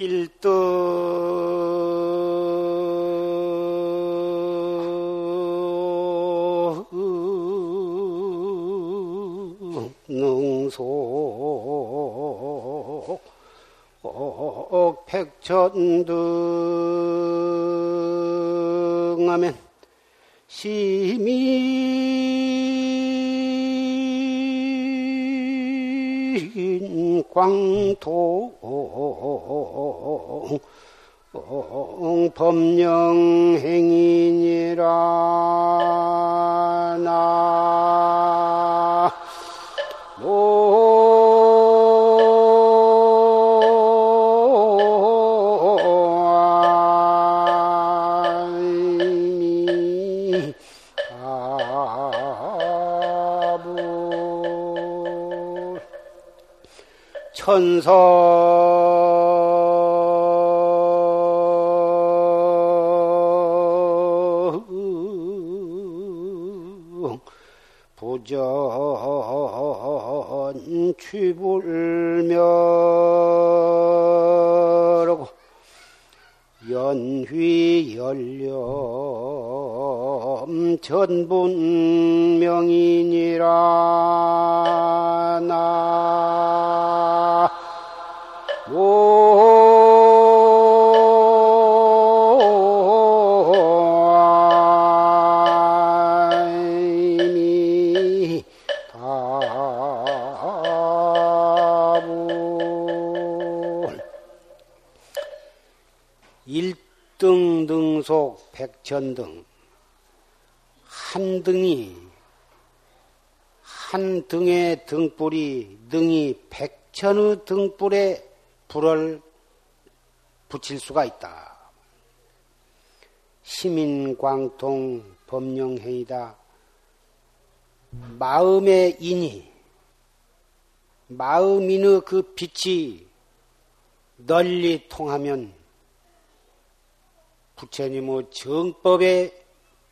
일등 능소 백천등 하면 시민 광통 법령행인이라 나 백천등 한 등이 한 등의 등불이 등이 백천의 등불에 불을 붙일 수가 있다. 시민광통 법령행이다. 마음의 인이 마음인의 그 빛이 널리 통하면 부처님의 정법의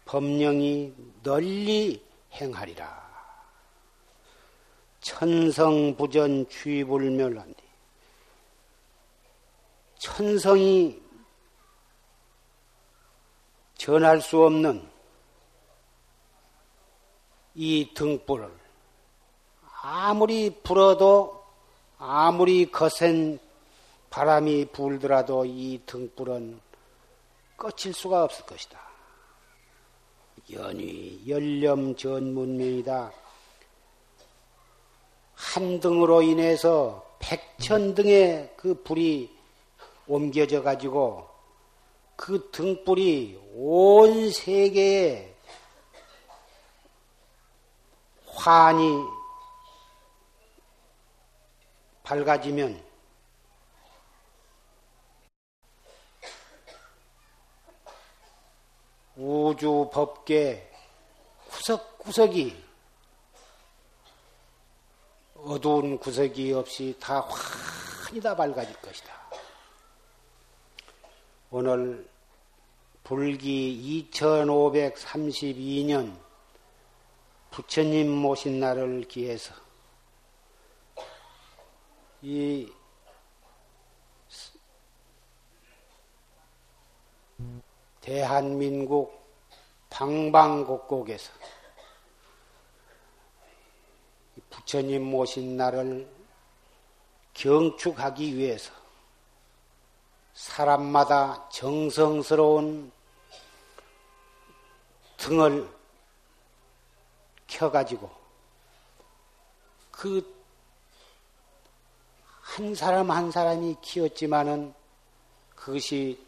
법령이 널리 행하리라. 천성부전 취불멸한디. 천성이 전할 수 없는 이 등불을 아무리 불어도 아무리 거센 바람이 불더라도 이 등불은 꺼칠 수가 없을 것이다. 연위 연렴 전문명이다. 한 등으로 인해서 백천 등의 그 불이 옮겨져 가지고 그 등불이 온 세계에 환히 밝아지면 우주 법계 구석구석이 어두운 구석이 없이 다 환히 다 밝아질 것이다. 오늘 불기 2532년 부처님 모신 날을 기해서 이 대한민국 방방곡곡에서 부처님 모신 날을 경축하기 위해서 사람마다 정성스러운 등을 켜가지고 그 한 사람 한 사람이 키웠지만은 그것이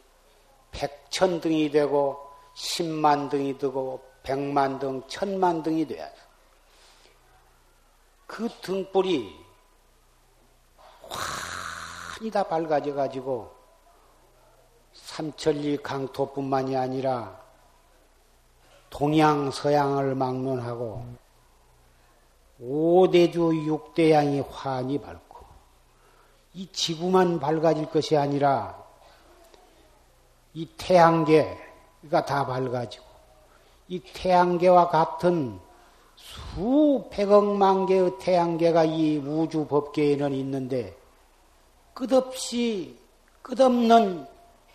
백천 등이 되고 십만 등이 되고 백만 등, 천만 등이 돼야 돼. 그 등불이 환히 다 밝아져 가지고 삼천리 강토뿐만이 아니라 동양 서양을 막론하고 오대주 육대양이 환히 밝고 이 지구만 밝아질 것이 아니라 이 태양계가 다 밝아지고 이 태양계와 같은 수백억만 개의 태양계가 이 우주 법계에는 있는데 끝없이 끝없는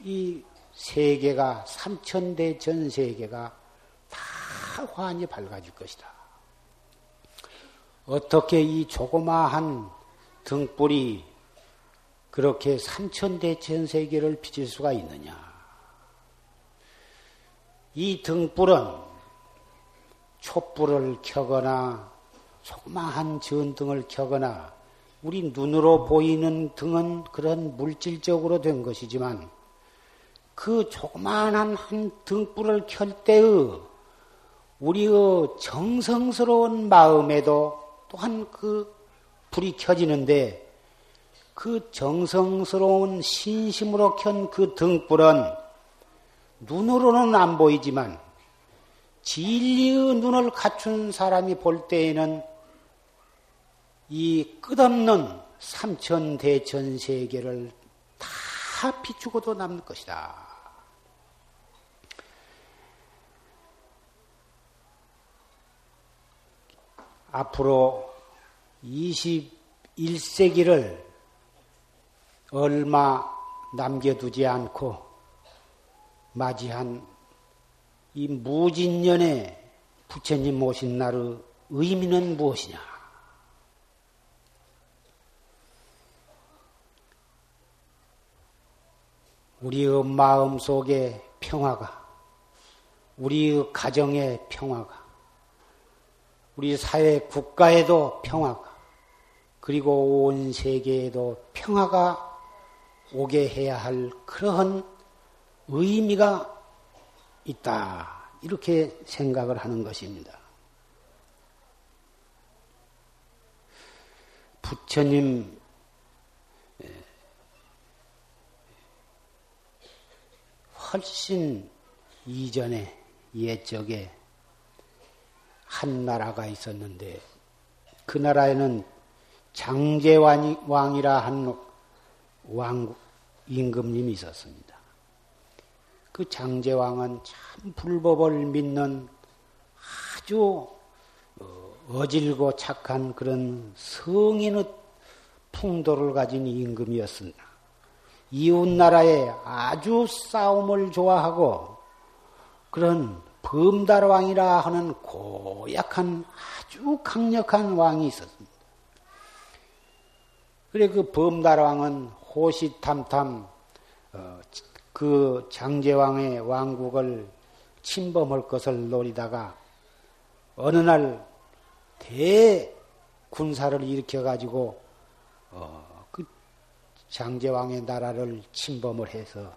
이 세계가 삼천대 전 세계가 다 환히 밝아질 것이다. 어떻게 이 조그마한 등불이 그렇게 삼천대 전 세계를 비칠 수가 있느냐? 이 등불은 촛불을 켜거나 조그마한 전등을 켜거나 우리 눈으로 보이는 등은 그런 물질적으로 된 것이지만 그 조그마한 한 등불을 켤 때의 우리의 정성스러운 마음에도 또한 그 불이 켜지는데 그 정성스러운 신심으로 켠 그 등불은 눈으로는 안 보이지만 진리의 눈을 갖춘 사람이 볼 때에는 이 끝없는 삼천 대천 세계를 다 비추고도 남을 것이다. 앞으로 21세기를 얼마 남겨두지 않고 맞이한 이 무진년의 부처님 모신 날의 의미는 무엇이냐? 우리의 마음 속에 평화가, 우리의 가정의 평화가, 우리 사회 국가에도 평화가, 그리고 온 세계에도 평화가 오게 해야 할 그러한 의미가 있다. 이렇게 생각을 하는 것입니다. 부처님 훨씬 이전에 옛적에 한 나라가 있었는데 그 나라에는 장제왕이라 한 왕, 임금님이 있었습니다. 그 장제왕은 참 불법을 믿는 아주 어, 어질고 착한 그런 성인의 풍도를 가진 임금이었습니다. 이웃 나라에 아주 싸움을 좋아하고 그런 범달왕이라 하는 고약한 아주 강력한 왕이 있었습니다. 그래 그 범달왕은 호시탐탐 어, 그 장제왕의 왕국을 침범할 것을 노리다가 어느 날 대군사를 일으켜 가지고 어, 그 장제왕의 나라를 침범을 해서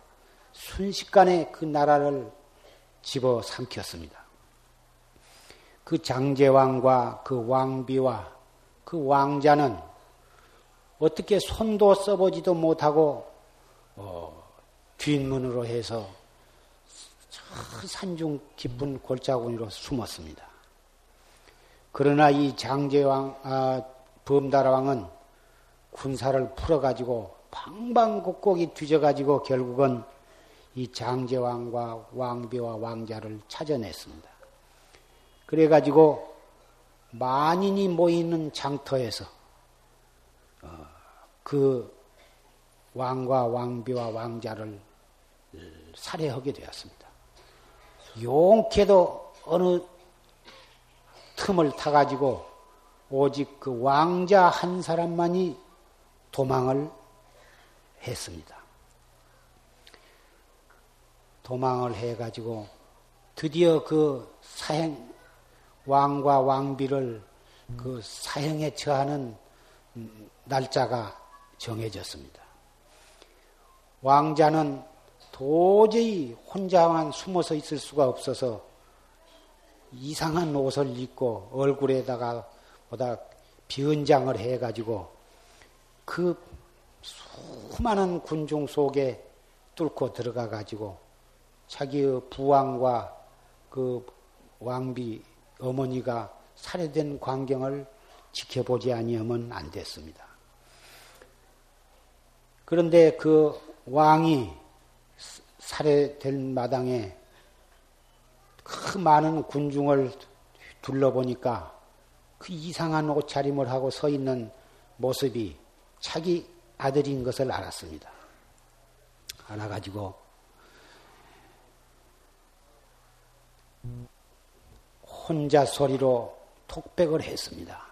순식간에 그 나라를 집어 삼켰습니다. 그 장제왕과 그 왕비와 그 왕자는 어떻게 손도 써보지도 못하고 어, 뒷문으로 해서 산중 깊은 골짜구니로 숨었습니다. 그러나 이 장제왕, 아, 범다라왕은 군사를 풀어가지고 방방곡곡이 뒤져가지고 결국은 이 장제왕과 왕비와 왕자를 찾아냈습니다. 그래가지고 만인이 모이는 장터에서 어, 그 왕과 왕비와 왕자를 살해하게 되었습니다. 용케도 어느 틈을 타가지고 오직 그 왕자 한 사람만이 도망을 했습니다. 도망을 해가지고 드디어 그 사형, 왕과 왕비를 그 사형에 처하는 날짜가 정해졌습니다. 왕자는 도저히 혼자만 숨어서 있을 수가 없어서 이상한 옷을 입고 얼굴에다가 보다 변장을 해가지고 그 수많은 군중 속에 뚫고 들어가 가지고 자기의 부왕과 그 왕비 어머니가 살해된 광경을 지켜보지 아니하면 안 됐습니다. 그런데 그 왕이 살해될 마당에 그 많은 군중을 둘러보니까 그 이상한 옷차림을 하고 서 있는 모습이 자기 아들인 것을 알았습니다. 알아가지고 혼자 소리로 톡백을 했습니다.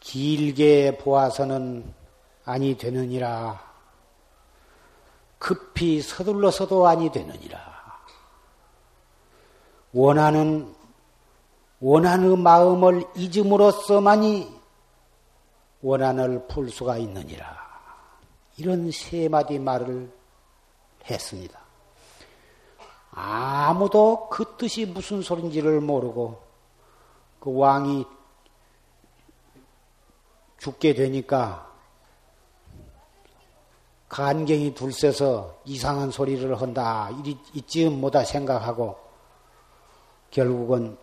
길게 보아서는 아니 되느니라. 급히 서둘러서도 아니 되느니라. 원하는 원하는 마음을 잊음으로써만이 원한을 풀 수가 있느니라. 이런 세 마디 말을 했습니다. 아무도 그 뜻이 무슨 소린지를 모르고 그 왕이 죽게 되니까 간경이 둘세서 이상한 소리를 한다. 이쯤 뭐다 생각하고 결국은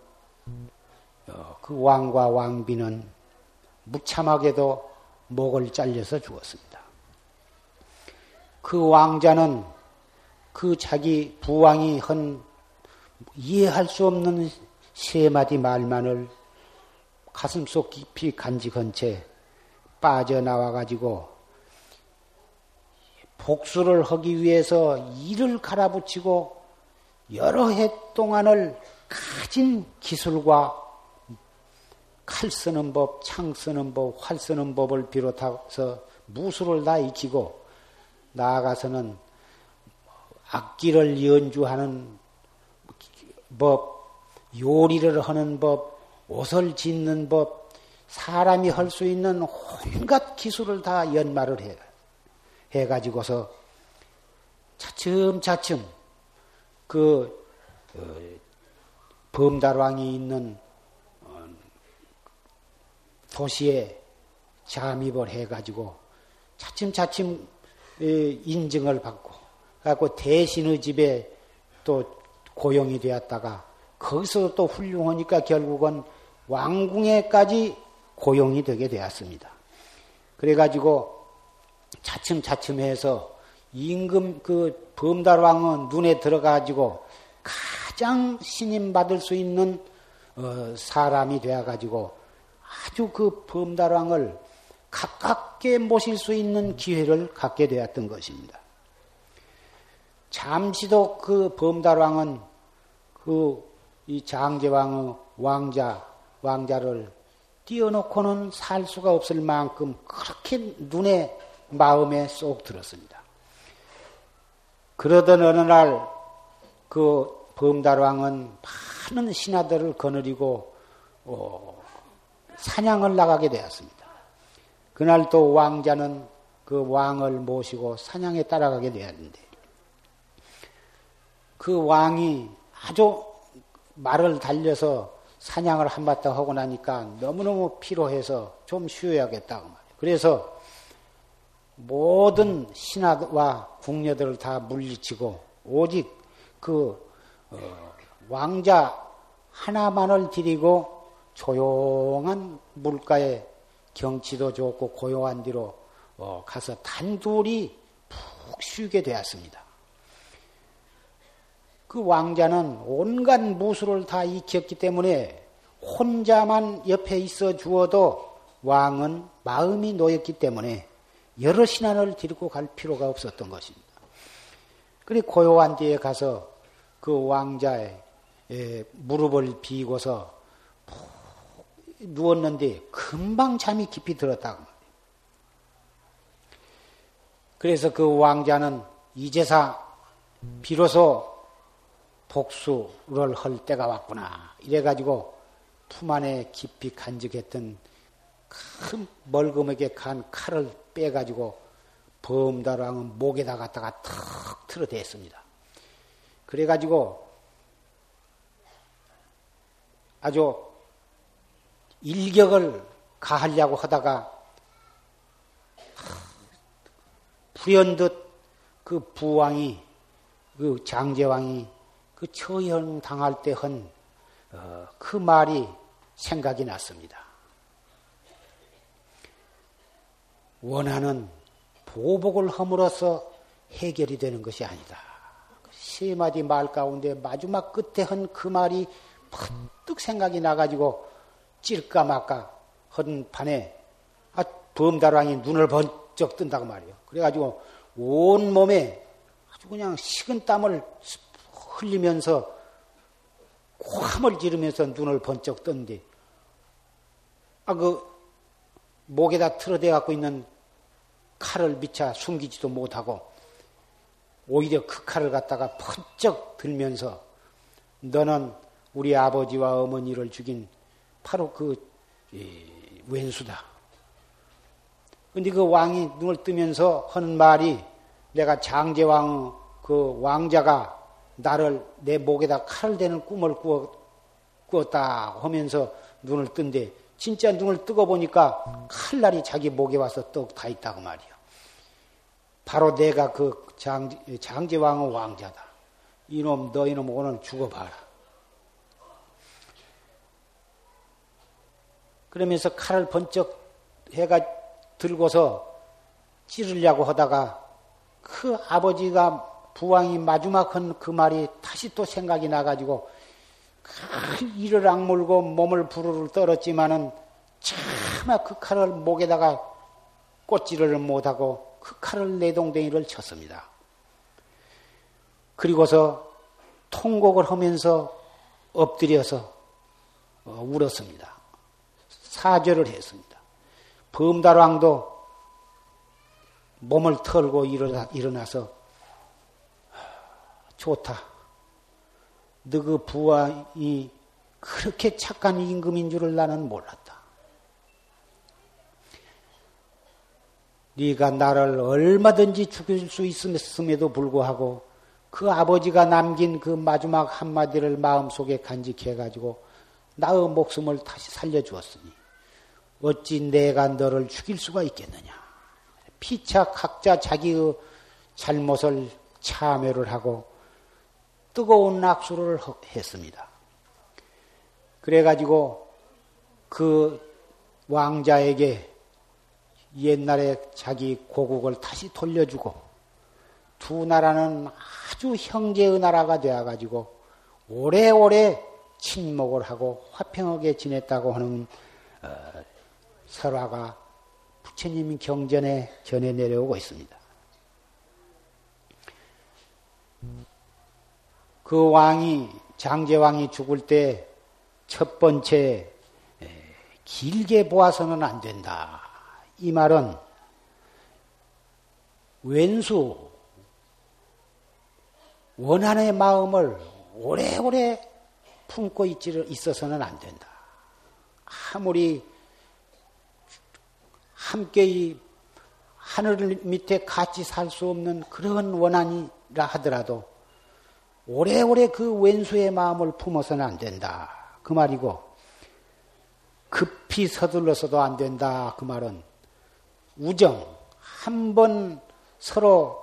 어, 그 왕과 왕비는 무참하게도 목을 잘려서 죽었습니다. 그 왕자는 그 자기 부왕이 한 이해할 수 없는 세 마디 말만을 가슴속 깊이 간직한 채 빠져나와 가지고 복수를 하기 위해서 이를 갈아붙이고 여러 해 동안을 가진 기술과 칼 쓰는 법, 창 쓰는 법, 활 쓰는 법을 비롯해서 무술을 다 익히고 나아가서는 악기를 연주하는 법, 요리를 하는 법, 옷을 짓는 법, 사람이 할 수 있는 온갖 기술을 다 연마를 해, 해가지고서 차츰차츰 그 어, 범달왕이 있는 어, 도시에 잠입을 해가지고 차츰차츰 인증을 받고 갖고 대신의 집에 또 고용이 되었다가 거기서 또 훌륭하니까 결국은 왕궁에까지 고용이 되게 되었습니다. 그래가지고 차츰차츰해서 임금 그 범달왕은 눈에 들어가지고 가장 신임 받을 수 있는 어, 사람이 되어가지고 아주 그 범달왕을 가깝게 모실 수 있는 기회를 갖게 되었던 것입니다. 잠시도 그 범달왕은 그 이 장제왕의 왕자, 왕자를 띄워놓고는 살 수가 없을 만큼 그렇게 눈에, 마음에 쏙 들었습니다. 그러던 어느 날 그 범달왕은 많은 신하들을 거느리고 어, 사냥을 나가게 되었습니다. 그날 또 왕자는 그 왕을 모시고 사냥에 따라가게 되었는데 그 왕이 아주 말을 달려서 사냥을 한바탕 하고 나니까 너무너무 피로해서 좀 쉬어야겠다. 그 그래서 모든 신하와 궁녀들을 다 물리치고 오직 그 어, 왕자 하나만을 데리고 조용한 물가에 경치도 좋고 고요한 뒤로 어, 가서 단둘이 푹 쉬게 되었습니다. 그 왕자는 온갖 무술을 다 익혔기 때문에 혼자만 옆에 있어 주어도 왕은 마음이 놓였기 때문에 여러 신하를 데리고 갈 필요가 없었던 것입니다. 그리 고요한 뒤에 가서 그 왕자의 무릎을 비고서 누웠는데 금방 잠이 깊이 들었다고. 그래서 그 왕자는 이제사 비로소 복수를 할 때가 왔구나. 이래가지고 품 안에 깊이 간직했던 큰 멀금에게 간 칼을 빼가지고 범다랑은 목에다 갖다가 턱 틀어댔습니다. 그래가지고 아주 일격을 가하려고 하다가 불현듯 그 부왕이 그 장제왕이 그 처형 당할 때 한그 어, 말이 생각이 났습니다. 원하는 보복을 함으로써 해결이 되는 것이 아니다. 세 마디 말 가운데 마지막 끝에 한 그 말이 퍼뜩 생각이 나가지고 찔까 말까 한 판에 아, 범다랑이 눈을 번쩍 뜬다고 말이에요. 그래가지고 온 몸에 아주 그냥 식은 땀을 흘리면서 코함을 지르면서 눈을 번쩍 떴는데 아그 목에다 틀어대 갖고 있는 칼을 미차 숨기지도 못하고 오히려 그 칼을 갖다가 번쩍 들면서 너는 우리 아버지와 어머니를 죽인 바로 그 왼수다. 근데 그 왕이 눈을 뜨면서 하는 말이 내가 장제왕 그 왕자가 나를 내 목에다 칼을 대는 꿈을 꾸었, 꾸었다 하면서 눈을 뜬데 진짜 눈을 뜨고 보니까 칼날이 자기 목에 와서 떡 다 있다고 말이야. 바로 내가 그 장, 장제왕의 왕자다. 이놈, 너희놈 오늘 죽어봐라. 그러면서 칼을 번쩍 해가 들고서 찌르려고 하다가 그 아버지가 부왕이 마지막 한 그 말이 다시 또 생각이 나가지고 큰 이를 악물고 몸을 부르르 떨었지만은 차마 그 칼을 목에다가 꽂지를 못하고 그 칼을 내동댕이를 쳤습니다. 그리고서 통곡을 하면서 엎드려서 어, 울었습니다. 사죄를 했습니다. 범다왕도 몸을 털고 일어나, 일어나 서 좋다. 너그 부하이 그렇게 착한 임금인 줄을 나는 몰랐다. 네가 나를 얼마든지 죽일 수 있음에도 불구하고 그 아버지가 남긴 그 마지막 한마디를 마음속에 간직해가지고 나의 목숨을 다시 살려주었으니 어찌 내가 너를 죽일 수가 있겠느냐. 피차 각자 자기의 잘못을 참여를 하고 뜨거운 악수를 했습니다. 그래가지고 그 왕자에게 옛날에 자기 고국을 다시 돌려주고 두 나라는 아주 형제의 나라가 되어가지고 오래오래 친목을 하고 화평하게 지냈다고 하는 어, 설화가 부처님 경전에 전해 내려오고 있습니다. 그 왕이 장제왕이 죽을 때 첫 번째 길게 보아서는 안 된다. 이 말은 왼수 원한의 마음을 오래오래 품고 있어서는 안 된다. 아무리 함께 이 하늘 밑에 같이 살 수 없는 그런 원한이라 하더라도 오래오래 그 왼수의 마음을 품어서는 안 된다. 그 말이고, 급히 서둘러서도 안 된다. 그 말은 우정, 한 번 서로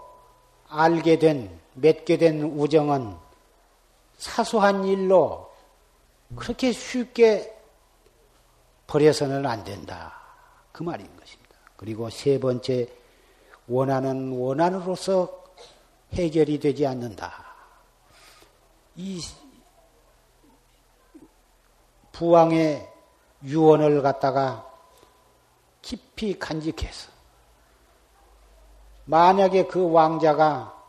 알게 된, 맺게 된 우정은 사소한 일로 그렇게 쉽게 버려서는 안 된다. 그 말인 것입니다. 그리고 세 번째, 원하는 원한으로서 해결이 되지 않는다. 이 부왕의 유언을 갖다가 깊이 간직해서 만약에 그 왕자가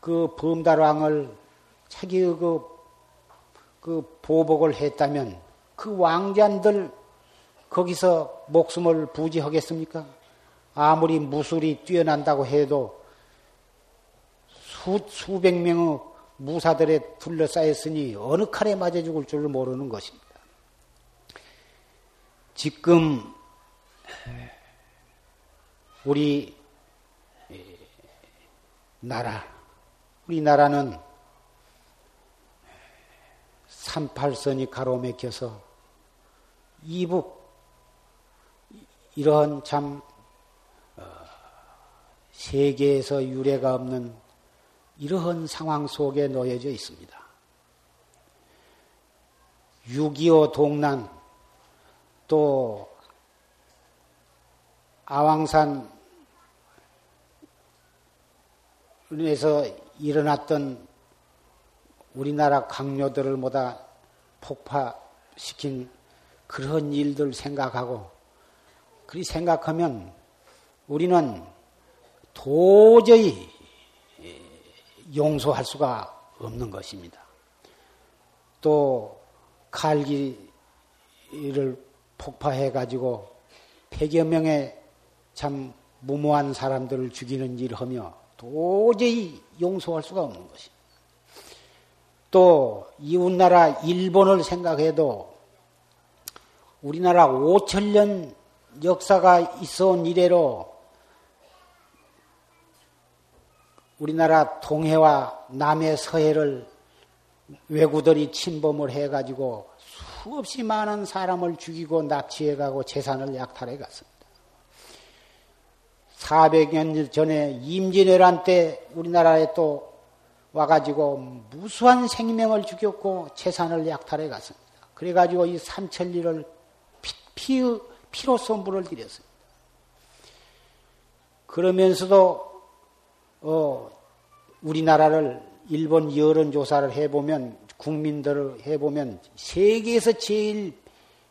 그 범달왕을 자기의 그, 그 보복을 했다면 그 왕자들 거기서 목숨을 부지하겠습니까? 아무리 무술이 뛰어난다고 해도 수, 수백 명의 무사들에 둘러싸였으니 어느 칼에 맞아 죽을 줄 모르는 것입니다. 지금 우리 나라, 우리나라는 38선이 가로막혀서 이북 이런 참 어, 세계에서 유례가 없는 이러한 상황 속에 놓여져 있습니다. 6.25 동란, 또 아왕산에서 일어났던 우리나라 강요들을 모다 폭파시킨 그런 일들 생각하고, 그리 생각하면 우리는 도저히 용서할 수가 없는 것입니다. 또 칼기를 폭파해 가지고 100여 명의 참 무모한 사람들을 죽이는 일을 하며 도저히 용서할 수가 없는 것입니다. 또 이웃나라 일본을 생각해도 우리나라 5천년 역사가 있어 온 이래로 우리나라 동해와 남해 서해를 외구들이 침범을 해가지고 수없이 많은 사람을 죽이고 납치해가고 재산을 약탈해 갔습니다. 400년 전에 임진왜란 때 우리나라에 또 와가지고 무수한 생명을 죽였고 재산을 약탈해 갔습니다. 그래가지고 이 삼천리를 피, 피, 피로 선 물을 드렸습니다. 그러면서도 어, 우리나라를 일본 여론조사를 해보면 국민들을 해보면 세계에서 제일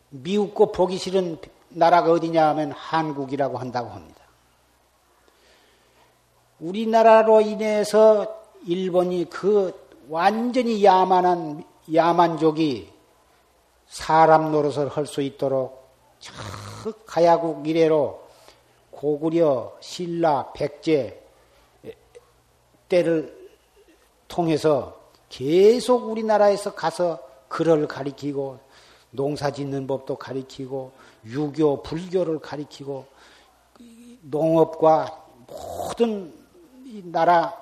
미웃고 보기 싫은 나라가 어디냐 하면 한국이라고 한다고 합니다. 우리나라로 인해서 일본이 그 완전히 야만한 야만족이 사람 노릇을 할 수 있도록 저 가야국 이래로 고구려, 신라, 백제 때를 통해서 계속 우리나라에서 가서 글을 가리키고 농사 짓는 법도 가리키고 유교, 불교를 가리키고 농업과 모든 나라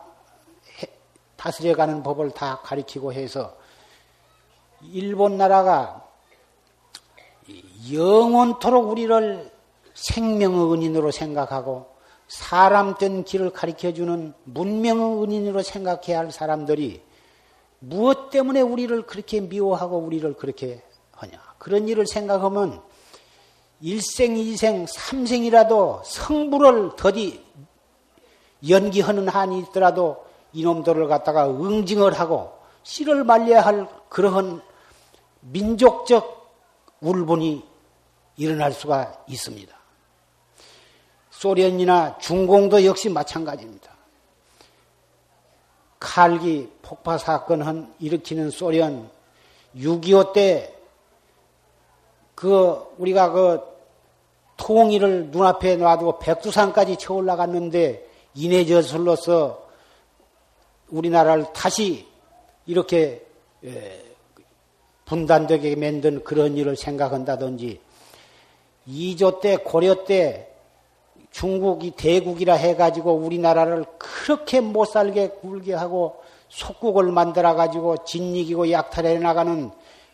다스려가는 법을 다 가리키고 해서 일본 나라가 영원토록 우리를 생명의 은인으로 생각하고 사람 된 길을 가리켜주는 문명의 은인으로 생각해야 할 사람들이 무엇 때문에 우리를 그렇게 미워하고 우리를 그렇게 하냐. 그런 일을 생각하면 일생, 이생, 삼생이라도 성부를 더디 연기하는 한이 있더라도 이놈들을 갖다가 응징을 하고 씨를 말려야 할 그러한 민족적 울분이 일어날 수가 있습니다. 소련이나 중공도 역시 마찬가지입니다. 칼기 폭파 사건을 일으키는 소련 6.25 때 그 우리가 그 통일을 눈앞에 놔두고 백두산까지 쳐 올라갔는데 인해저술로서 우리나라를 다시 이렇게 분단되게 만든 그런 일을 생각한다든지 이조 때 고려 때 중국이 대국이라 해가지고 우리나라를 그렇게 못 살게 굴게 하고 속국을 만들어 가지고 진이기고 약탈해 나가는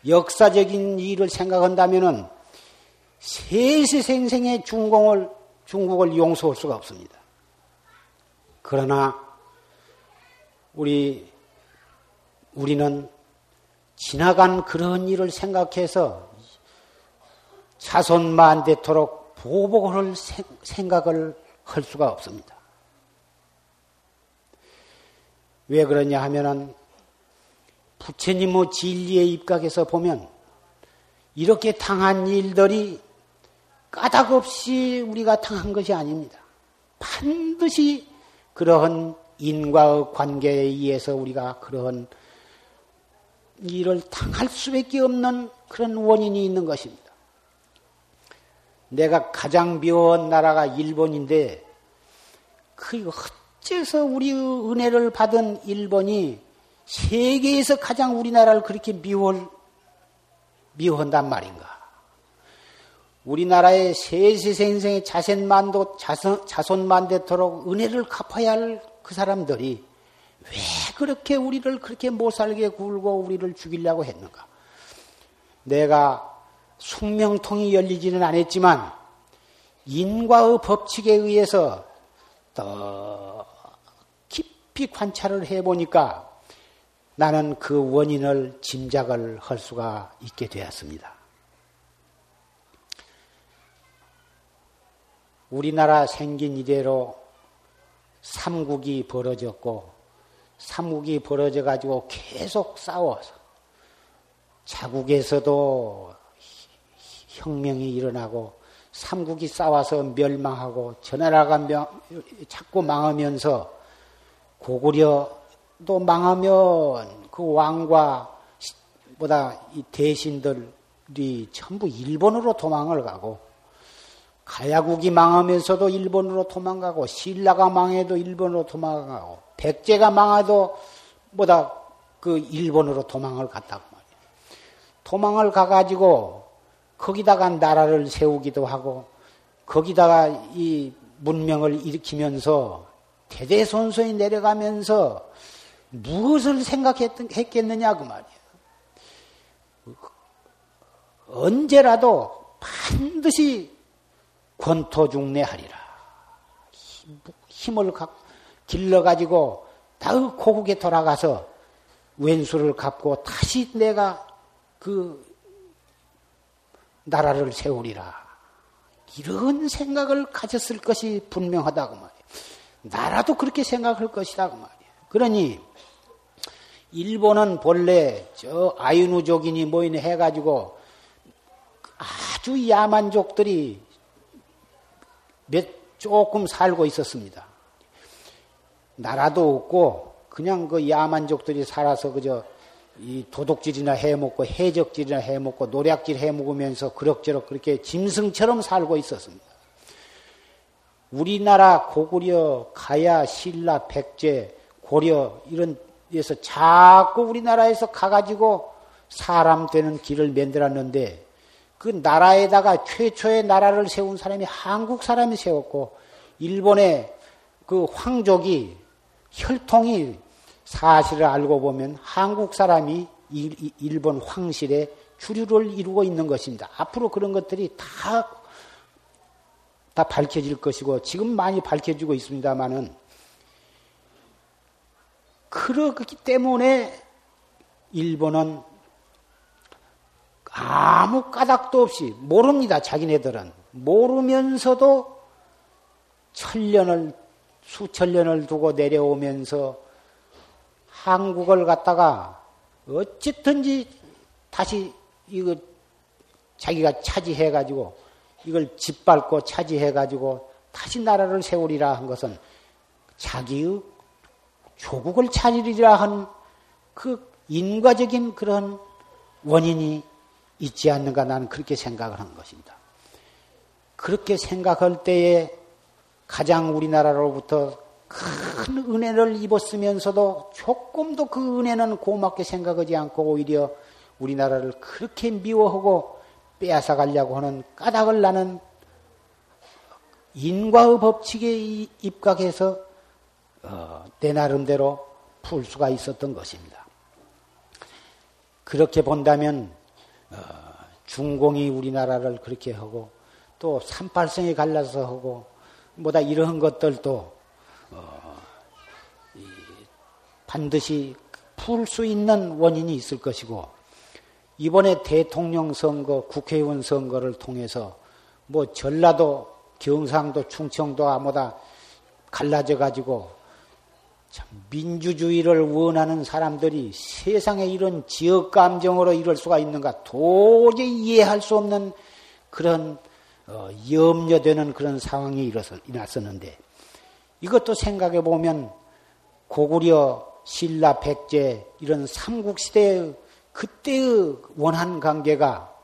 역사적인 일을 생각한다면은 세세생생의 중공을 중국을 용서할 수가 없습니다. 그러나 우리, 우리는 지나간 그런 일을 생각해서 자손만되토록 보복을 생각을 할 수가 없습니다. 왜 그러냐 하면은 부처님의 진리에 입각해서 보면 이렇게 당한 일들이 까닭 없이 우리가 당한 것이 아닙니다. 반드시 그러한 인과의 관계에 의해서 우리가 그런 일을 당할 수밖에 없는 그런 원인이 있는 것입니다. 내가 가장 미워한 나라가 일본인데 그 어째서 우리 은혜를 받은 일본이 세계에서 가장 우리나라를 그렇게 미워 미워한단 말인가? 우리나라의 세세생생의 자손만도 자손만 되도록 은혜를 갚아야 할 그 사람들이 왜 그렇게 우리를 그렇게 못 살게 굴고 우리를 죽이려고 했는가? 내가 숙명통이 열리지는 않았지만 인과의 법칙에 의해서 더 깊이 관찰을 해보니까 나는 그 원인을 짐작을 할 수가 있게 되었습니다. 우리나라 생긴 이대로 삼국이 벌어졌고 삼국이 벌어져 가지고 계속 싸워서 자국에서도 혁명이 일어나고 삼국이 싸워서 멸망하고 전나라가 명, 자꾸 망하면서 고구려도 망하면 그 왕과 보다 이 대신들이 전부 일본으로 도망을 가고 가야국이 망하면서도 일본으로 도망가고 신라가 망해도 일본으로 도망가고 백제가 망해도 뭐다 그 일본으로 도망을 갔다고 말이야. 도망을 가가지고 거기다가 나라를 세우기도 하고 거기다가 이 문명을 일으키면서 대대손손이 내려가면서 무엇을 생각했겠느냐 그 말이야. 언제라도 반드시 권토중내하리라. 힘을 길러가지고 다의 고국에 돌아가서 왼수를 갚고 다시 내가 그 나라를 세우리라. 이런 생각을 가졌을 것이 분명하다고 말이에요. 나라도 그렇게 생각할 것이라고 말이에요. 그러니 일본은 본래 저 아이누족인이 뭐이네 해가지고 아주 야만족들이 몇 조금 살고 있었습니다. 나라도 없고 그냥 그 야만족들이 살아서 그저 이 도둑질이나 해먹고 해적질이나 해먹고 노략질 해먹으면서 그럭저럭 그렇게 짐승처럼 살고 있었습니다. 우리나라 고구려, 가야, 신라, 백제, 고려 이런 데서 자꾸 우리나라에서 가가지고 사람 되는 길을 만들었는데 그 나라에다가 최초의 나라를 세운 사람이 한국 사람이 세웠고 일본의 그 황족이 혈통이 사실을 알고 보면 한국 사람이 일본 황실의 주류를 이루고 있는 것입니다. 앞으로 그런 것들이 다, 다 밝혀질 것이고 지금 많이 밝혀지고 있습니다만은 그렇기 때문에 일본은 아무 까닭도 없이 모릅니다. 자기네들은 모르면서도 천년을 수천 년을 두고 내려오면서 한국을 갖다가 어쨌든지 다시 이거 자기가 차지해 가지고 이걸 짓밟고 차지해 가지고 다시 나라를 세우리라 한 것은 자기의 조국을 차리리라 한 그 인과적인 그런 원인이 있지 않는가 나는 그렇게 생각을 한 것입니다. 그렇게 생각할 때에 가장 우리나라로부터 큰 은혜를 입었으면서도 조금도 그 은혜는 고맙게 생각하지 않고 오히려 우리나라를 그렇게 미워하고 빼앗아 가려고 하는 까닭을 나는 인과의 법칙에 입각해서 어, 내 나름대로 풀 수가 있었던 것입니다. 그렇게 본다면 어, 중공이 우리나라를 그렇게 하고 또 삼팔성에 갈라서 하고 뭐다 이런 것들도 어, 반드시 풀 수 있는 원인이 있을 것이고 이번에 대통령 선거, 국회의원 선거를 통해서 뭐 전라도, 경상도, 충청도 아무다 갈라져 가지고 참 민주주의를 원하는 사람들이 세상에 이런 지역 감정으로 이럴 수가 있는가 도저히 이해할 수 없는 그런 어, 염려되는 그런 상황이 일어났었는데 이것도 생각해 보면 고구려, 신라, 백제 이런 삼국 시대의 그때의 원한 관계가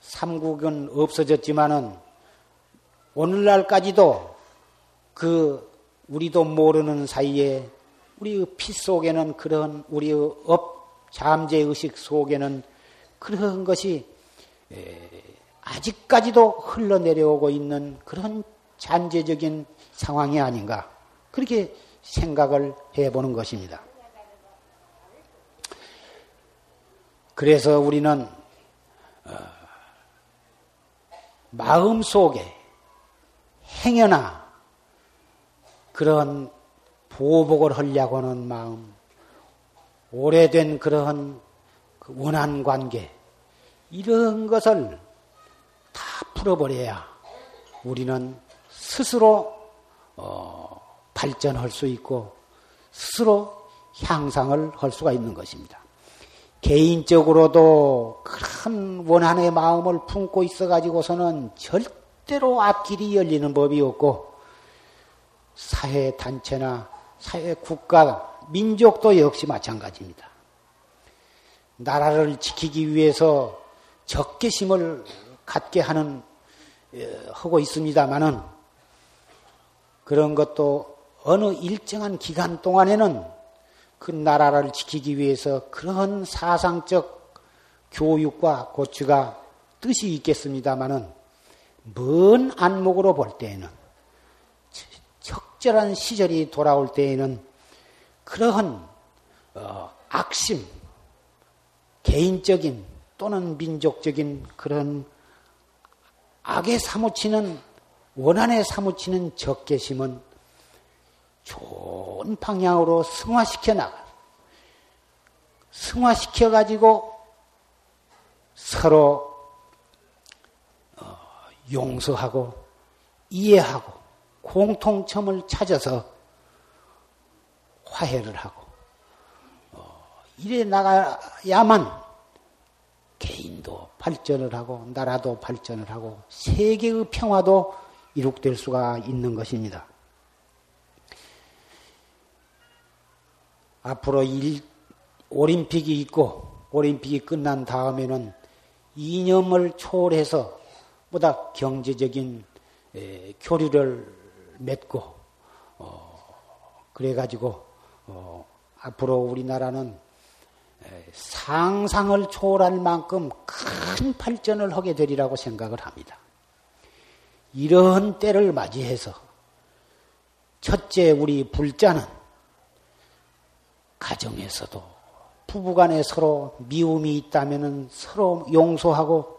삼국은 없어졌지만은 오늘날까지도 그 우리도 모르는 사이에 우리 피 속에는 그런 우리의 업 잠재 의식 속에는 그런 것이 아직까지도 흘러내려오고 있는 그런 잔재적인 상황이 아닌가 그렇게 생각을 해보는 것입니다. 그래서 우리는 어, 마음 속에 행여나 그런 보복을 하려고 하는 마음, 오래된 그러한 그 원한 관계, 이런 것을 다 풀어버려야 우리는 스스로 어, 발전할 수 있고 스스로 향상을 할 수가 있는 것입니다. 개인적으로도 큰 원한의 마음을 품고 있어 가지고서는 절대 절대로 앞길이 열리는 법이 없고 사회 단체나 사회 국가 민족도 역시 마찬가지입니다. 나라를 지키기 위해서 적개심을 갖게 하는 예, 하고 있습니다만은 그런 것도 어느 일정한 기간 동안에는 그 나라를 지키기 위해서 그런 사상적 교육과 고추가 뜻이 있겠습니다만은 먼 안목으로 볼 때에는 적절한 시절이 돌아올 때에는 그러한 어, 악심, 개인적인 또는 민족적인 그런 악에 사무치는 원한에 사무치는 적개심은 좋은 방향으로 승화시켜 나가. 승화시켜 가지고 서로 어, 용서하고 이해하고 공통점을 찾아서 화해를 하고 어, 이래 나가야만 개인도 발전을 하고 나라도 발전을 하고 세계의 평화도 이룩될 수가 있는 것입니다. 앞으로 일, 올림픽이 있고 올림픽이 끝난 다음에는 이념을 초월해서 보다 경제적인 에, 교류를 맺고 어, 그래가지고 어, 앞으로 우리나라는 상상을 초월할 만큼 큰 발전을 하게 되리라고 생각을 합니다. 이런 때를 맞이해서 첫째 우리 불자는 가정에서도 부부간에 서로 미움이 있다면 서로 용서하고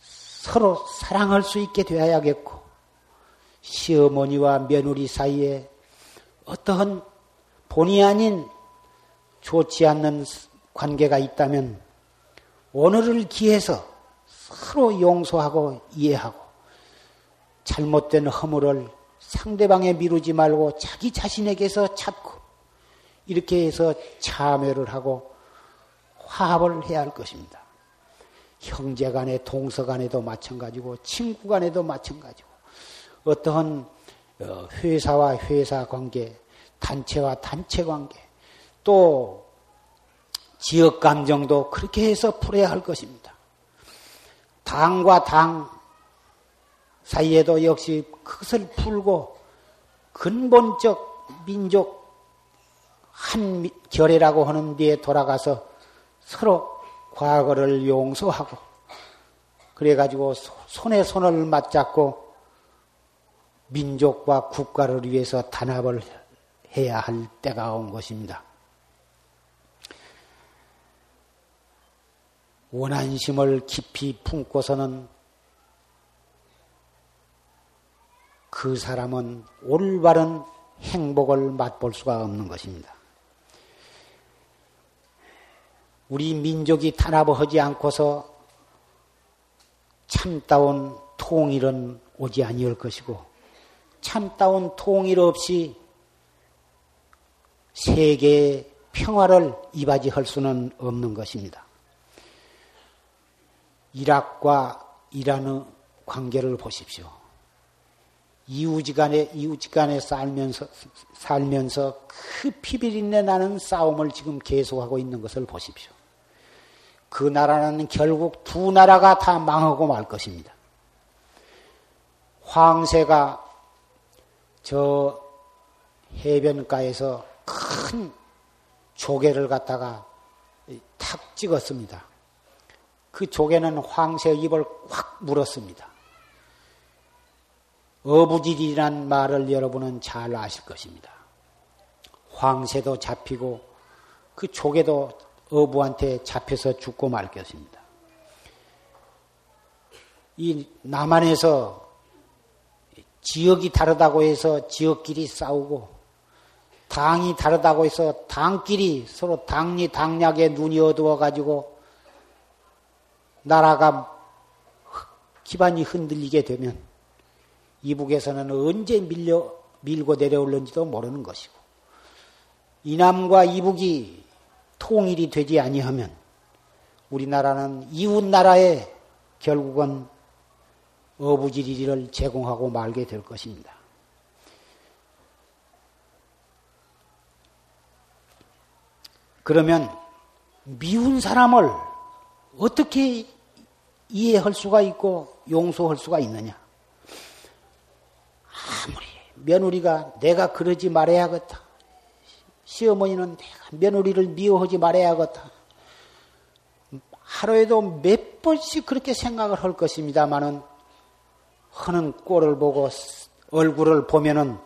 서로 사랑할 수 있게 되어야겠고 시어머니와 며느리 사이에 어떠한 본의 아닌 좋지 않는 관계가 있다면 오늘을 기해서 서로 용서하고 이해하고 잘못된 허물을 상대방에 미루지 말고 자기 자신에게서 찾고 이렇게 해서 참여를 하고 화합을 해야 할 것입니다. 형제 간에 동서 간에도 마찬가지고 친구 간에도 마찬가지고 어떠한 어, 회사와 회사 관계, 단체와 단체 관계, 또 지역 감정도 그렇게 해서 풀어야 할 것입니다. 당과 당 사이에도 역시 그것을 풀고 근본적 민족 한 결애라고 하는 데에 돌아가서 서로 과거를 용서하고 그래가지고 손에 손을 맞잡고 민족과 국가를 위해서 단합을 해야 할 때가 온 것입니다. 원한심을 깊이 품고서는 그 사람은 올바른 행복을 맛볼 수가 없는 것입니다. 우리 민족이 탄압하지 않고서 참다운 통일은 오지 아니할 것이고 참다운 통일 없이 세계의 평화를 이바지할 수는 없는 것입니다. 이락과 이란의 관계를 보십시오. 이웃지간에 이웃지간에 살면서 살면서 그 피비린내 나는 싸움을 지금 계속하고 있는 것을 보십시오. 그 나라는 결국 두 나라가 다 망하고 말 것입니다. 황새가 저 해변가에서 큰 조개를 갖다가 탁 찍었습니다. 그 조개는 황새 입을 확 물었습니다. 어부질이란 말을 여러분은 잘 아실 것입니다. 황새도 잡히고 그 조개도 어부한테 잡혀서 죽고 말 것입니다. 이 남한에서 지역이 다르다고 해서 지역끼리 싸우고 당이 다르다고 해서 당끼리 서로 당리 당략에 눈이 어두워 가지고 나라가 기반이 흔들리게 되면 이북에서는 언제 밀려 밀고 내려올는지도 모르는 것이고 이남과 이북이 통일이 되지 아니하면 우리나라는 이웃 나라에 결국은 어부지리를 제공하고 말게 될 것입니다. 그러면 미운 사람을 어떻게 이해할 수가 있고 용서할 수가 있느냐? 아무리 며느리가 내가 그러지 말아야겠다. 시어머니는 내가 며느리를 미워하지 말아야겠다. 하루에도 몇 번씩 그렇게 생각을 할 것입니다만은 하는 꼴을 보고 얼굴을 보면은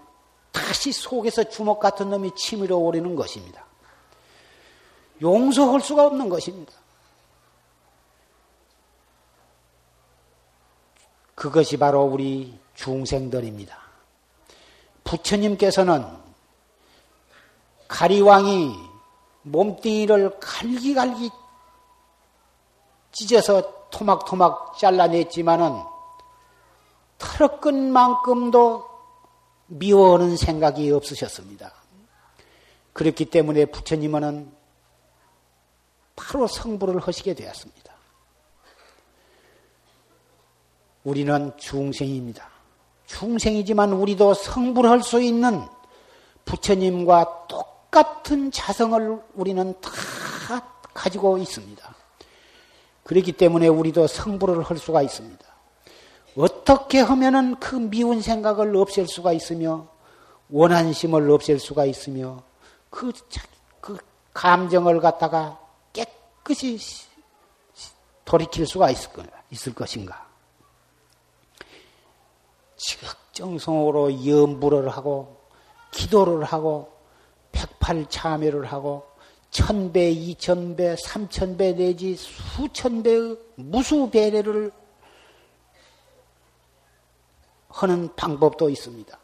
다시 속에서 주먹 같은 놈이 치밀어 오르는 것입니다. 용서할 수가 없는 것입니다. 그것이 바로 우리 중생들입니다. 부처님께서는 가리왕이 몸뚱이를 갈기갈기 찢어서 토막토막 잘라냈지만은 털어끈 만큼도 미워하는 생각이 없으셨습니다. 그렇기 때문에 부처님은 바로 성불을 하시게 되었습니다. 우리는 중생입니다. 중생이지만 우리도 성불할 수 있는 부처님과 똑같은 자성을 우리는 다 가지고 있습니다. 그렇기 때문에 우리도 성불을 할 수가 있습니다. 어떻게 하면은 그 미운 생각을 없앨 수가 있으며 원한심을 없앨 수가 있으며 그, 그 감정을 갖다가 깨끗이 돌이킬 수가 있을, 있을 것인가? 지극정성으로 염불을 하고 기도를 하고 백팔참여를 하고 천배, 이천배, 삼천배 내지 수천배의 무수배례를 하는 방법도 있습니다.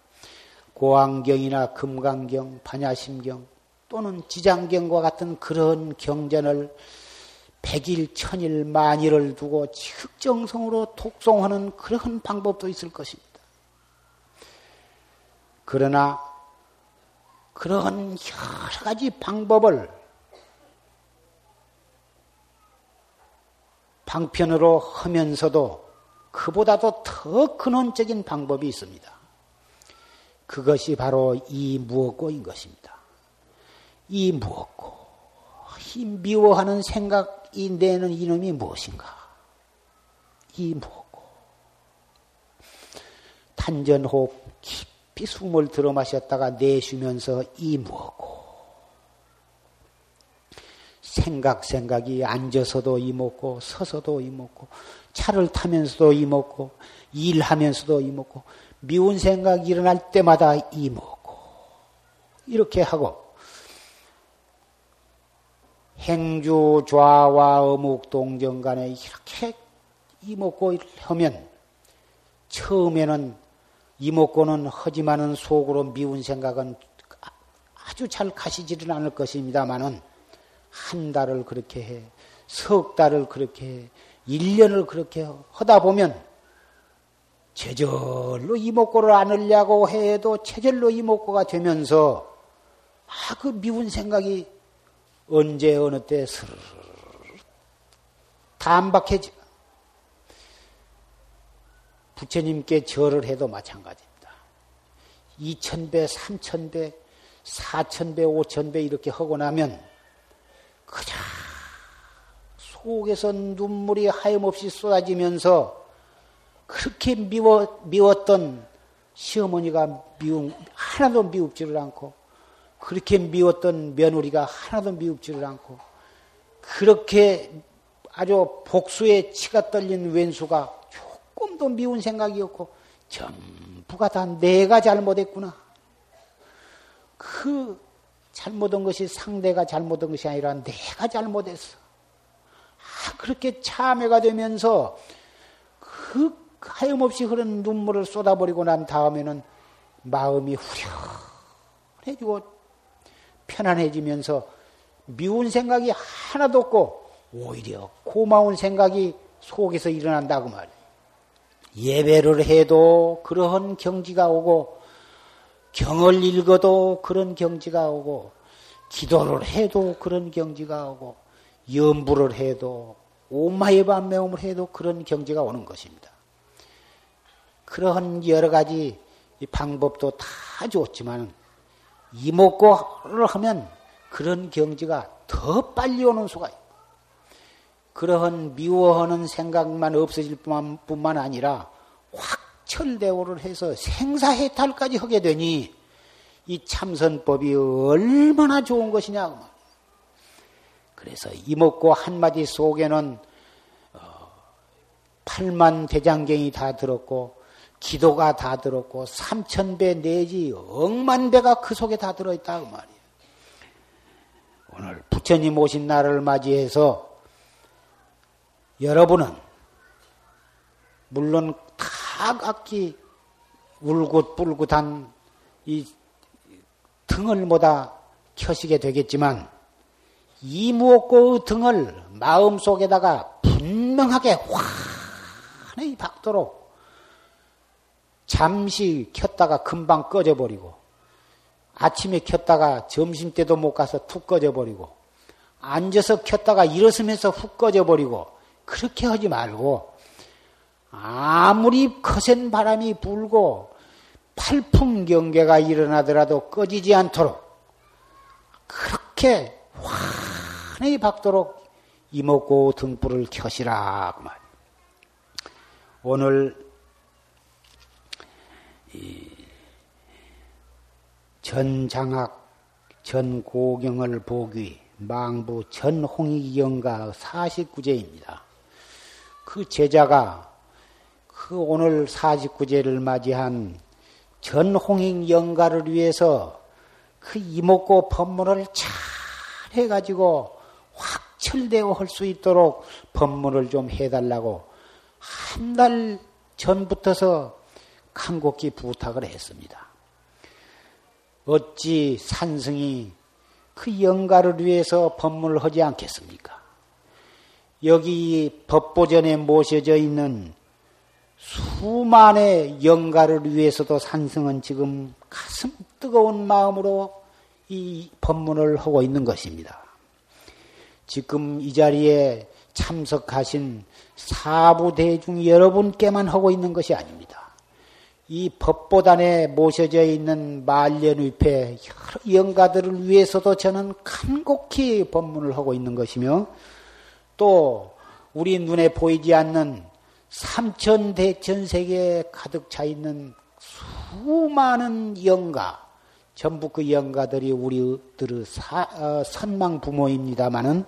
고안경이나 금강경, 반야심경 또는 지장경과 같은 그런 경전을 백일, 천일, 만일을 두고 지극정성으로 독송하는 그런 방법도 있을 것입니다. 그러나 그런 여러 가지 방법을 방편으로 하면서도 그보다도 더 근원적인 방법이 있습니다. 그것이 바로 이 무엇고인 것입니다. 이 무엇고, 이 미워하는 생각이 내는 이놈이 무엇인가? 이 무엇고. 단전호흡 깊이 숨을 들어 마셨다가 내쉬면서 이 무엇고. 생각 생각이 앉아서도 이먹고 서서도 이먹고 차를 타면서도 이먹고 일하면서도 이먹고 미운 생각이 일어날 때마다 이먹고. 이렇게 하고 행주 좌와 어묵 동정 간에 이렇게 이먹고 하면 처음에는 이먹고는 하지만은 속으로 미운 생각은 아주 잘 가시지는 않을 것입니다만은 한 달을 그렇게 해, 석 달을 그렇게 해, 1년을 그렇게 하다 보면 제절로 이목구를 안으려고 해도 체절로 이목구가 되면서 아, 그 미운 생각이 언제 어느 때 스르르 담박해지 부처님께 절을 해도 마찬가지입니다. 2천배, 3천배, 4천배, 5천배 이렇게 하고 나면 그냥 속에서 눈물이 하염없이 쏟아지면서 그렇게 미워, 미웠던 시어머니가 미움, 하나도 미웁지를 않고, 그렇게 미웠던 며느리가 하나도 미웁지를 않고, 그렇게 아주 복수에 치가 떨린 왼수가 조금도 미운 생각이 없고, 전부가 다 내가 잘못했구나. 그 잘못한 것이 상대가 잘못한 것이 아니라 내가 잘못했어. 아, 그렇게 참회가 되면서 그 하염없이 흐르는 눈물을 쏟아버리고 난 다음에는 마음이 후련해지고 편안해지면서 미운 생각이 하나도 없고 오히려 고마운 생각이 속에서 일어난다고 말이에요. 예배를 해도 그러한 경지가 오고 경을 읽어도 그런 경지가 오고 기도를 해도 그런 경지가 오고 염불을 해도 오마의 반매음을 해도 그런 경지가 오는 것입니다. 그러한 여러 가지 방법도 다 좋지만 이목고를 하면 그런 경지가 더 빨리 오는 수가 있고 그러한 미워하는 생각만 없어질 뿐만 아니라 확철대오를 해서 생사해탈까지 하게 되니 이 참선법이 얼마나 좋은 것이냐고. 그래서 이목고 한마디 속에는 어, 팔만 대장경이 다 들었고 기도가 다 들었고 삼천 배 내지 억만 배가 그 속에 다 들어있다고 말이에요. 오늘 부처님 오신 날을 맞이해서 여러분은 물론 다 각기 울긋불긋한 이 등을 모다 켜시게 되겠지만 이 무엇고 등을 마음속에다가 분명하게 환히 박도록 잠시 켰다가 금방 꺼져버리고 아침에 켰다가 점심 때도 못 가서 툭 꺼져버리고 앉아서 켰다가 일어서면서 훅 꺼져버리고 그렇게 하지 말고 아무리 거센 바람이 불고 팔풍 경계가 일어나더라도 꺼지지 않도록 그렇게 환히 박도록 이목고 등불을 켜시라 그 말. 오늘 전장학 전고경을 보기 망부 전홍익 영가 49제입니다. 그 제자가 그 오늘 49제를 맞이한 전홍익 영가를 위해서 그 이목고 법문을 잘 해가지고 확철되어 할 수 있도록 법문을 좀 해달라고 한 달 전부터서 간곡히 부탁을 했습니다. 어찌 산승이 그 영가를 위해서 법문을 하지 않겠습니까? 여기 법보전에 모셔져 있는 수만의 영가를 위해서도 산승은 지금 가슴 뜨거운 마음으로 이 법문을 하고 있는 것입니다. 지금 이 자리에 참석하신 사부대중 여러분께만 하고 있는 것이 아닙니다. 이 법보단에 모셔져 있는 말년위패 여러 영가들을 위해서도 저는 간곡히 법문을 하고 있는 것이며 또 우리 눈에 보이지 않는 삼천 대천 세계에 가득 차 있는 수많은 영가, 전부 그 영가들이 우리들의 사, 어, 선망 부모입니다마는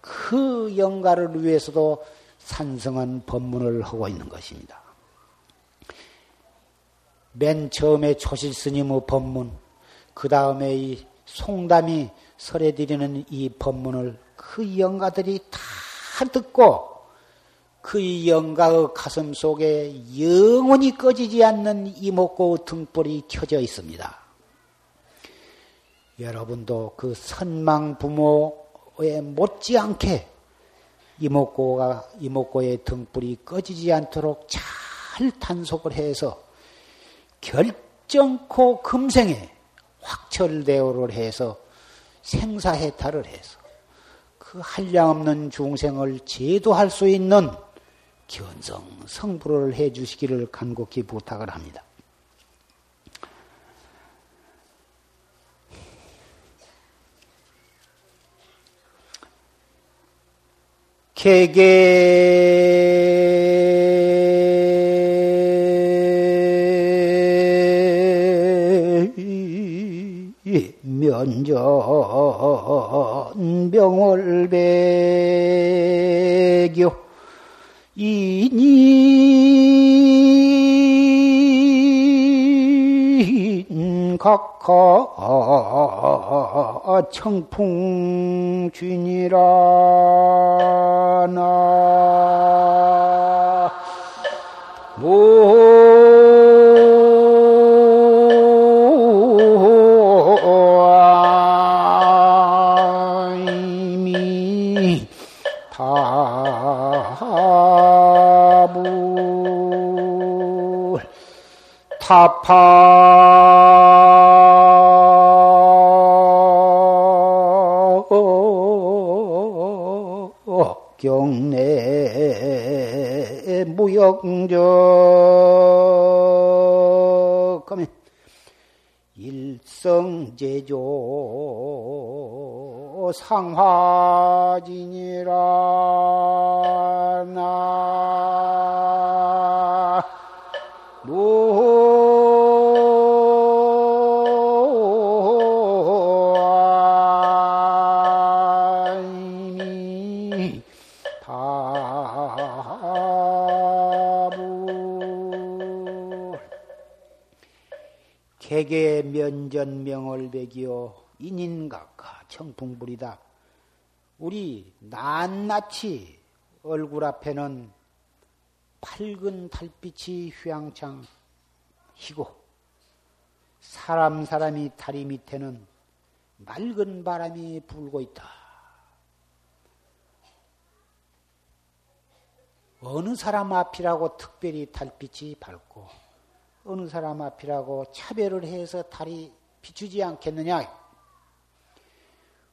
그 영가를 위해서도 산성한 법문을 하고 있는 것입니다. 맨 처음에 초실 스님의 법문, 그 다음에 이 송담이 설해 드리는 이 법문을 그 영가들이 다 듣고 그 영가의 가슴 속에 영원히 꺼지지 않는 이목고 등불이 켜져 있습니다. 여러분도 그 선망 부모에 못지않게 이목고가 이목고의 등불이 꺼지지 않도록 잘 단속을 해서 결정코 금생에 확철대오를 해서 생사해탈을 해서 그 한량없는 중생을 제도할 수 있는 견성 성불을 해 주시기를 간곡히 부탁을 합니다. 개개 면전병을 배교. 이인 각하 청풍준이라 나. 타파 무역적. 하면 일성제조 상화진이라 나. 명월백이요 인인각하 청풍불이다. 우리 낱낱이 얼굴 앞에는 밝은 달빛이 휘황창 희고 사람 사람이 다리 밑에는 맑은 바람이 불고 있다. 어느 사람 앞이라고 특별히 달빛이 밝고 어느 사람 앞이라고 차별을 해서 달이 비추지 않겠느냐?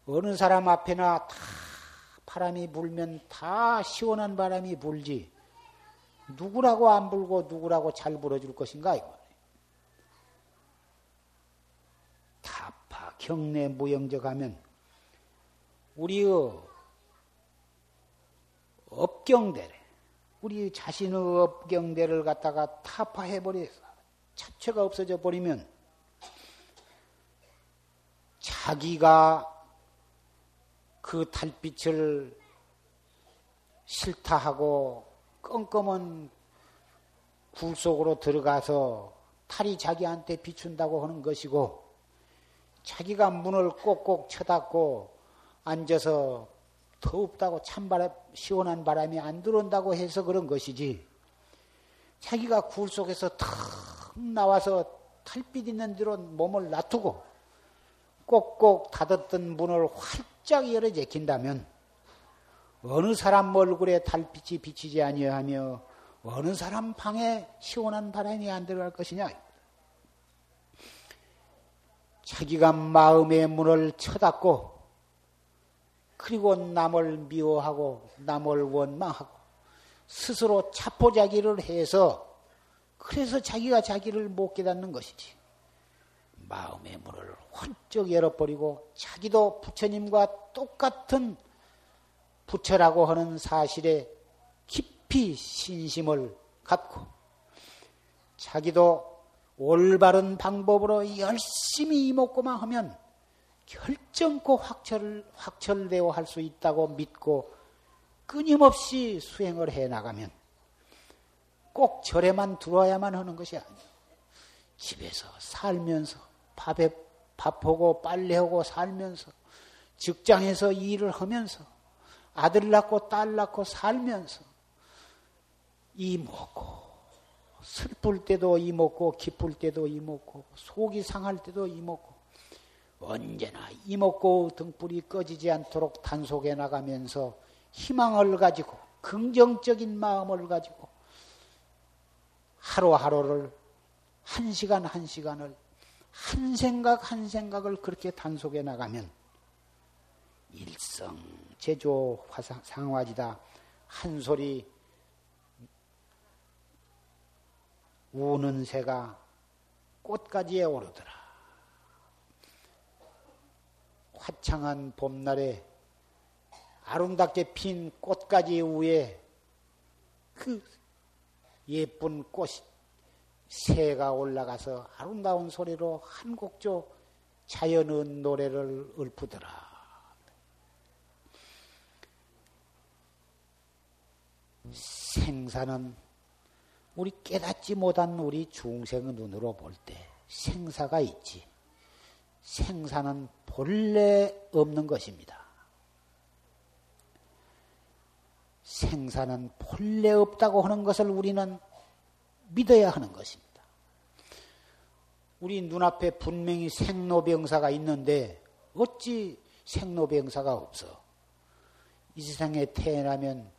어느 사람 앞에나 다 바람이 불면 다 시원한 바람이 불지. 누구라고 안 불고 누구라고 잘 불어줄 것인가? 이거. 타파 경내 무영적하면 우리의 업경대래 우리 자신의 업경대를 갖다가 타파해 버려서 자체가 없어져 버리면 자기가 그 달빛을 싫다 하고 껌껌한 굴 속으로 들어가서 탈이 자기한테 비춘다고 하는 것이고 자기가 문을 꼭꼭 쳐닫고 앉아서 더웁다고 찬바람, 시원한 바람이 안 들어온다고 해서 그런 것이지. 자기가 굴 속에서 턱 나와서 탈빛 있는 데로 몸을 놔두고 꼭꼭 닫았던 문을 활짝 열어 제킨다면 어느 사람 얼굴에 달빛이 비치지 아니하며 어느 사람 방에 시원한 바람이 안 들어갈 것이냐? 자기가 마음의 문을 쳐닫고 그리고 남을 미워하고 남을 원망하고 스스로 차포자기를 해서 그래서 자기가 자기를 못 깨닫는 것이지. 마음의 문을 훌쩍 열어버리고 자기도 부처님과 똑같은 부처라고 하는 사실에 깊이 신심을 갖고 자기도 올바른 방법으로 열심히 이목구만 하면 결정코 확철, 확철되어 할 수 있다고 믿고 끊임없이 수행을 해 나가면 꼭 절에만 들어와야만 하는 것이 아니에요. 집에서 살면서 밥에 밥하고 빨래하고 살면서 직장에서 일을 하면서 아들 낳고 딸 낳고 살면서 이 먹고 슬플 때도 이 먹고 기쁠 때도 이 먹고 속이 상할 때도 이 먹고 언제나 이 먹고 등불이 꺼지지 않도록 단속해 나가면서 희망을 가지고 긍정적인 마음을 가지고 하루하루를 한 시간 한 시간을 한 생각 한 생각을 그렇게 단속해 나가면 일성 제조 화상 상화지다 한 소리 우는 새가 꽃가지에 오르더라. 화창한 봄날에 아름답게 핀 꽃가지 위에 그 예쁜 꽃이 새가 올라가서 아름다운 소리로 한 곡조 자연의 노래를 읊으더라. 생사는 우리 깨닫지 못한 우리 중생의 눈으로 볼 때 생사가 있지. 생사는 본래 없는 것입니다. 생사는 본래 없다고 하는 것을 우리는 믿어야 하는 것입니다. 우리 눈앞에 분명히 생로병사가 있는데 어찌 생로병사가 없어? 이 세상에 태어나면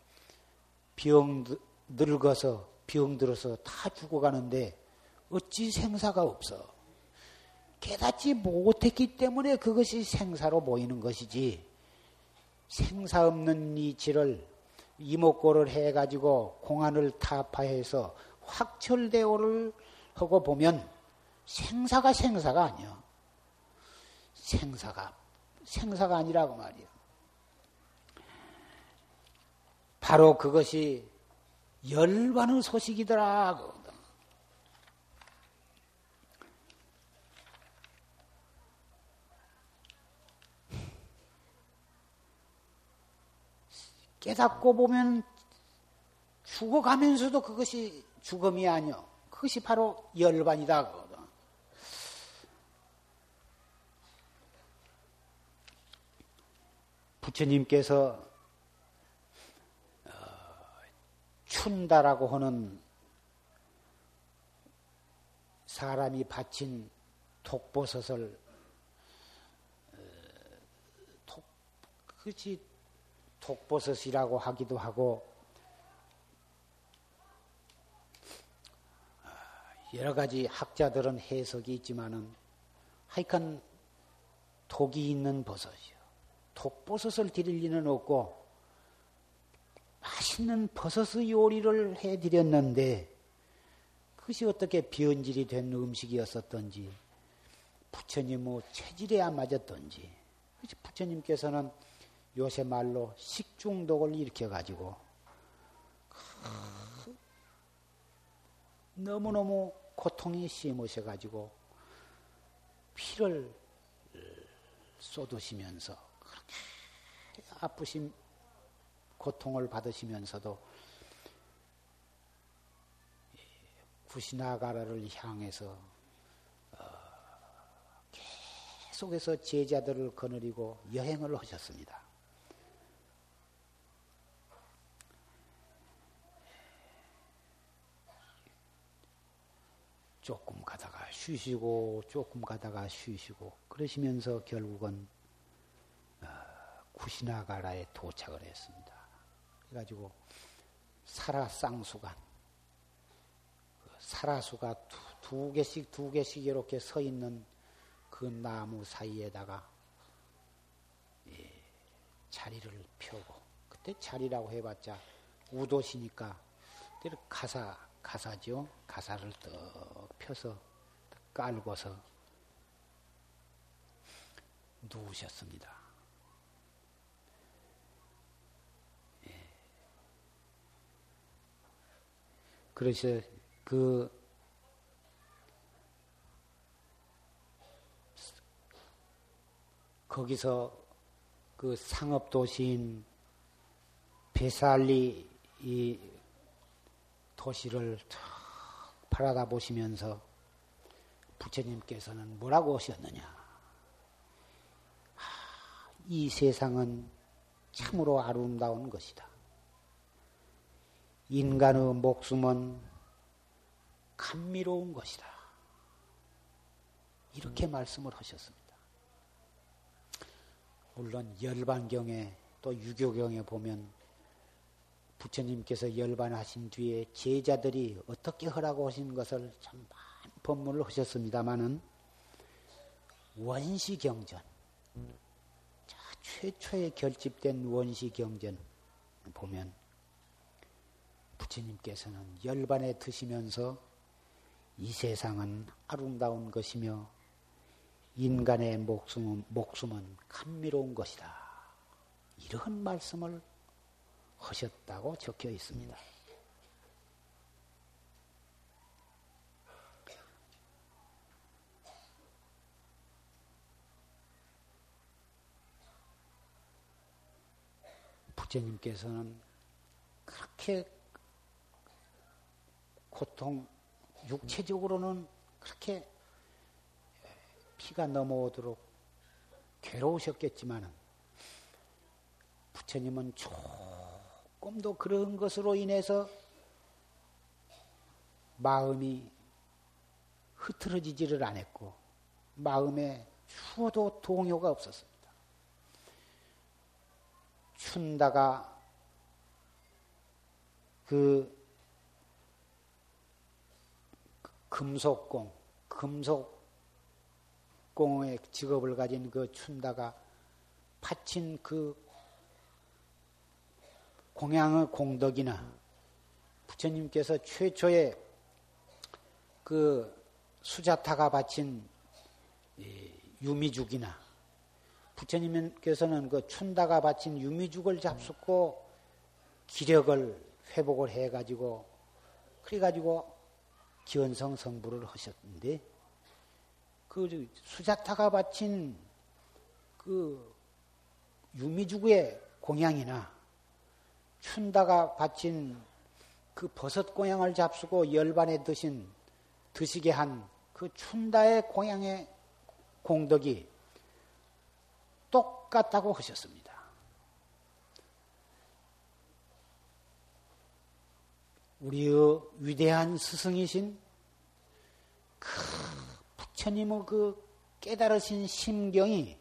병 늙어서 병 들어서 다 죽어가는데 어찌 생사가 없어? 깨닫지 못했기 때문에 그것이 생사로 보이는 것이지 생사 없는 이치를 이목고를 해가지고 공안을 타파해서 확철대오를 하고 보면 생사가 생사가 아니야. 생사가 생사가 아니라고 말이요. 바로 그것이 열반의 소식이더라. 깨닫고 보면 죽어가면서도 그것이 죽음이 아니요. 그것이 바로 열반이다. 부처님께서 어, 춘다라고 하는 사람이 바친 독보섯을 어, 독, 그것이 독보섯이라고 하기도 하고 여러 가지 학자들은 해석이 있지만은 하여간 독이 있는 버섯이요. 독버섯을 드릴 리는 없고 맛있는 버섯의 요리를 해드렸는데 그것이 어떻게 변질이 된 음식이었었던지 부처님 뭐 체질에 안 맞았던지 부처님께서는 요새 말로 식중독을 일으켜 가지고 너무너무 고통이 심으셔 가지고 피를 쏟으시면서 그렇게 아프신 고통을 받으시면서도 구시나가라를 향해서 어, 계속해서 제자들을 거느리고 여행을 하셨습니다. 조금 가다가 쉬시고 조금 가다가 쉬시고 그러시면서 결국은 어, 구시나가라에 도착을 했습니다. 그래가지고 사라쌍수간 그 사라수가 두, 두, 개씩 두 개씩 이렇게 서 있는 그 나무 사이에다가 예, 자리를 펴고 그때 자리라고 해봤자 우도시니까 가사 가사죠. 가사를 떡 펴서 깔고서 누우셨습니다. 예. 그래서 그 거기서 그 상업 도시인 베살리 이 도시를 탁 바라다 보시면서 부처님께서는 뭐라고 하셨느냐? 이 세상은 참으로 아름다운 것이다. 인간의 목숨은 감미로운 것이다. 이렇게 말씀을 하셨습니다. 물론 열반경에 또 유교경에 보면 부처님께서 열반하신 뒤에 제자들이 어떻게 하라고 하신 것을 참 많은 법문을 하셨습니다마는 원시경전, 자, 최초에 결집된 원시경전 보면 부처님께서는 열반에 드시면서 이 세상은 아름다운 것이며 인간의 목숨은, 목숨은 감미로운 것이다. 이런 말씀을 하셨다고 적혀 있습니다. 부처님께서는 그렇게 고통, 육체적으로는 그렇게 피가 넘어오도록 괴로우셨겠지만 부처님은 조금도 그런 것으로 인해서 마음이 흐트러지지를 않았고 마음에 추워도 동요가 없었습니다. 춘다가 그 금속공, 금속공의 직업을 가진 그 춘다가 바친 그 공양의 공덕이나 부처님께서 최초에 그 수자타가 바친 유미죽이나 부처님께서는 그 춘다가 바친 유미죽을 잡숫고 기력을 회복을 해가지고 그래가지고 기원성 성부를 하셨는데 그 수자타가 바친 그 유미주구의 공양이나 춘다가 바친 그 버섯 공양을 잡수고 열반에 드신 드시게 한 그 춘다의 공양의 공덕이 똑같다고 하셨습니다. 우리의 위대한 스승이신 그 부처님의 그 깨달으신 심경이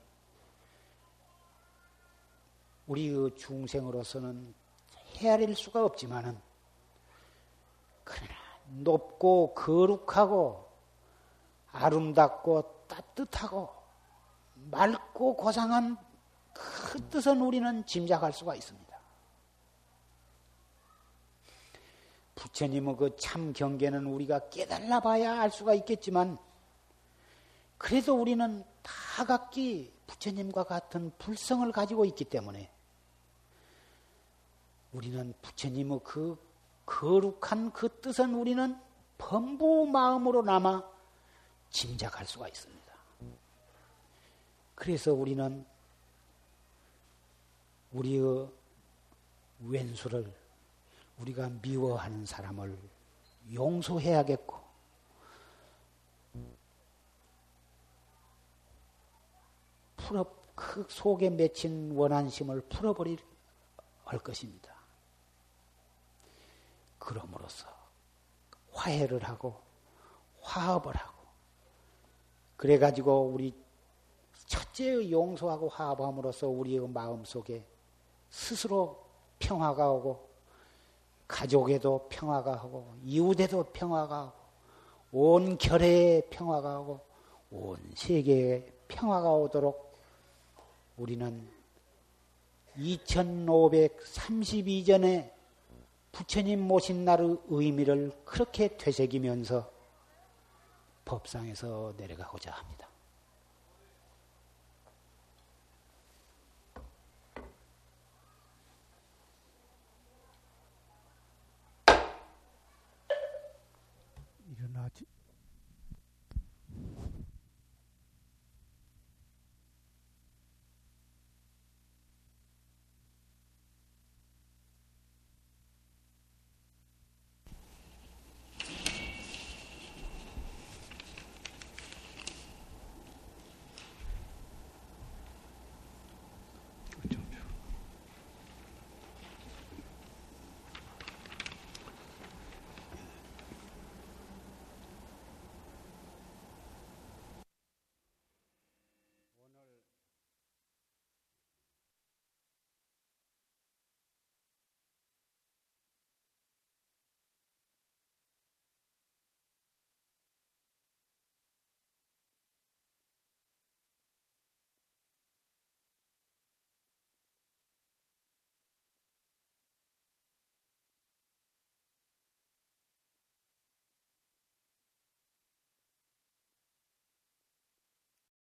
우리의 중생으로서는 헤아릴 수가 없지만은 그러나 높고 거룩하고 아름답고 따뜻하고 맑고 고상한 그 뜻은 우리는 짐작할 수가 있습니다. 부처님의 그 참 경계는 우리가 깨달아 봐야 알 수가 있겠지만, 그래도 우리는 다 각기 부처님과 같은 불성을 가지고 있기 때문에, 우리는 부처님의 그 거룩한 그 뜻은 우리는 범부 마음으로 남아 짐작할 수가 있습니다. 그래서 우리는 우리의 왼수를 우리가 미워하는 사람을 용서해야겠고, 풀어, 그 속에 맺힌 원한심을 풀어버릴 것입니다. 그럼으로써 화해를 하고 화합을 하고 그래 가지고 우리 첫째의 용서하고 화합함으로써 우리의 마음 속에 스스로 평화가 오고 가족에도 평화가 하고 이웃에도 평화가 하고 온 결의에 평화가 하고 온 세계에 평화가 오도록 우리는 2532전에 부처님 모신 날의 의미를 그렇게 되새기면서 법상에서 내려가고자 합니다. 일어나지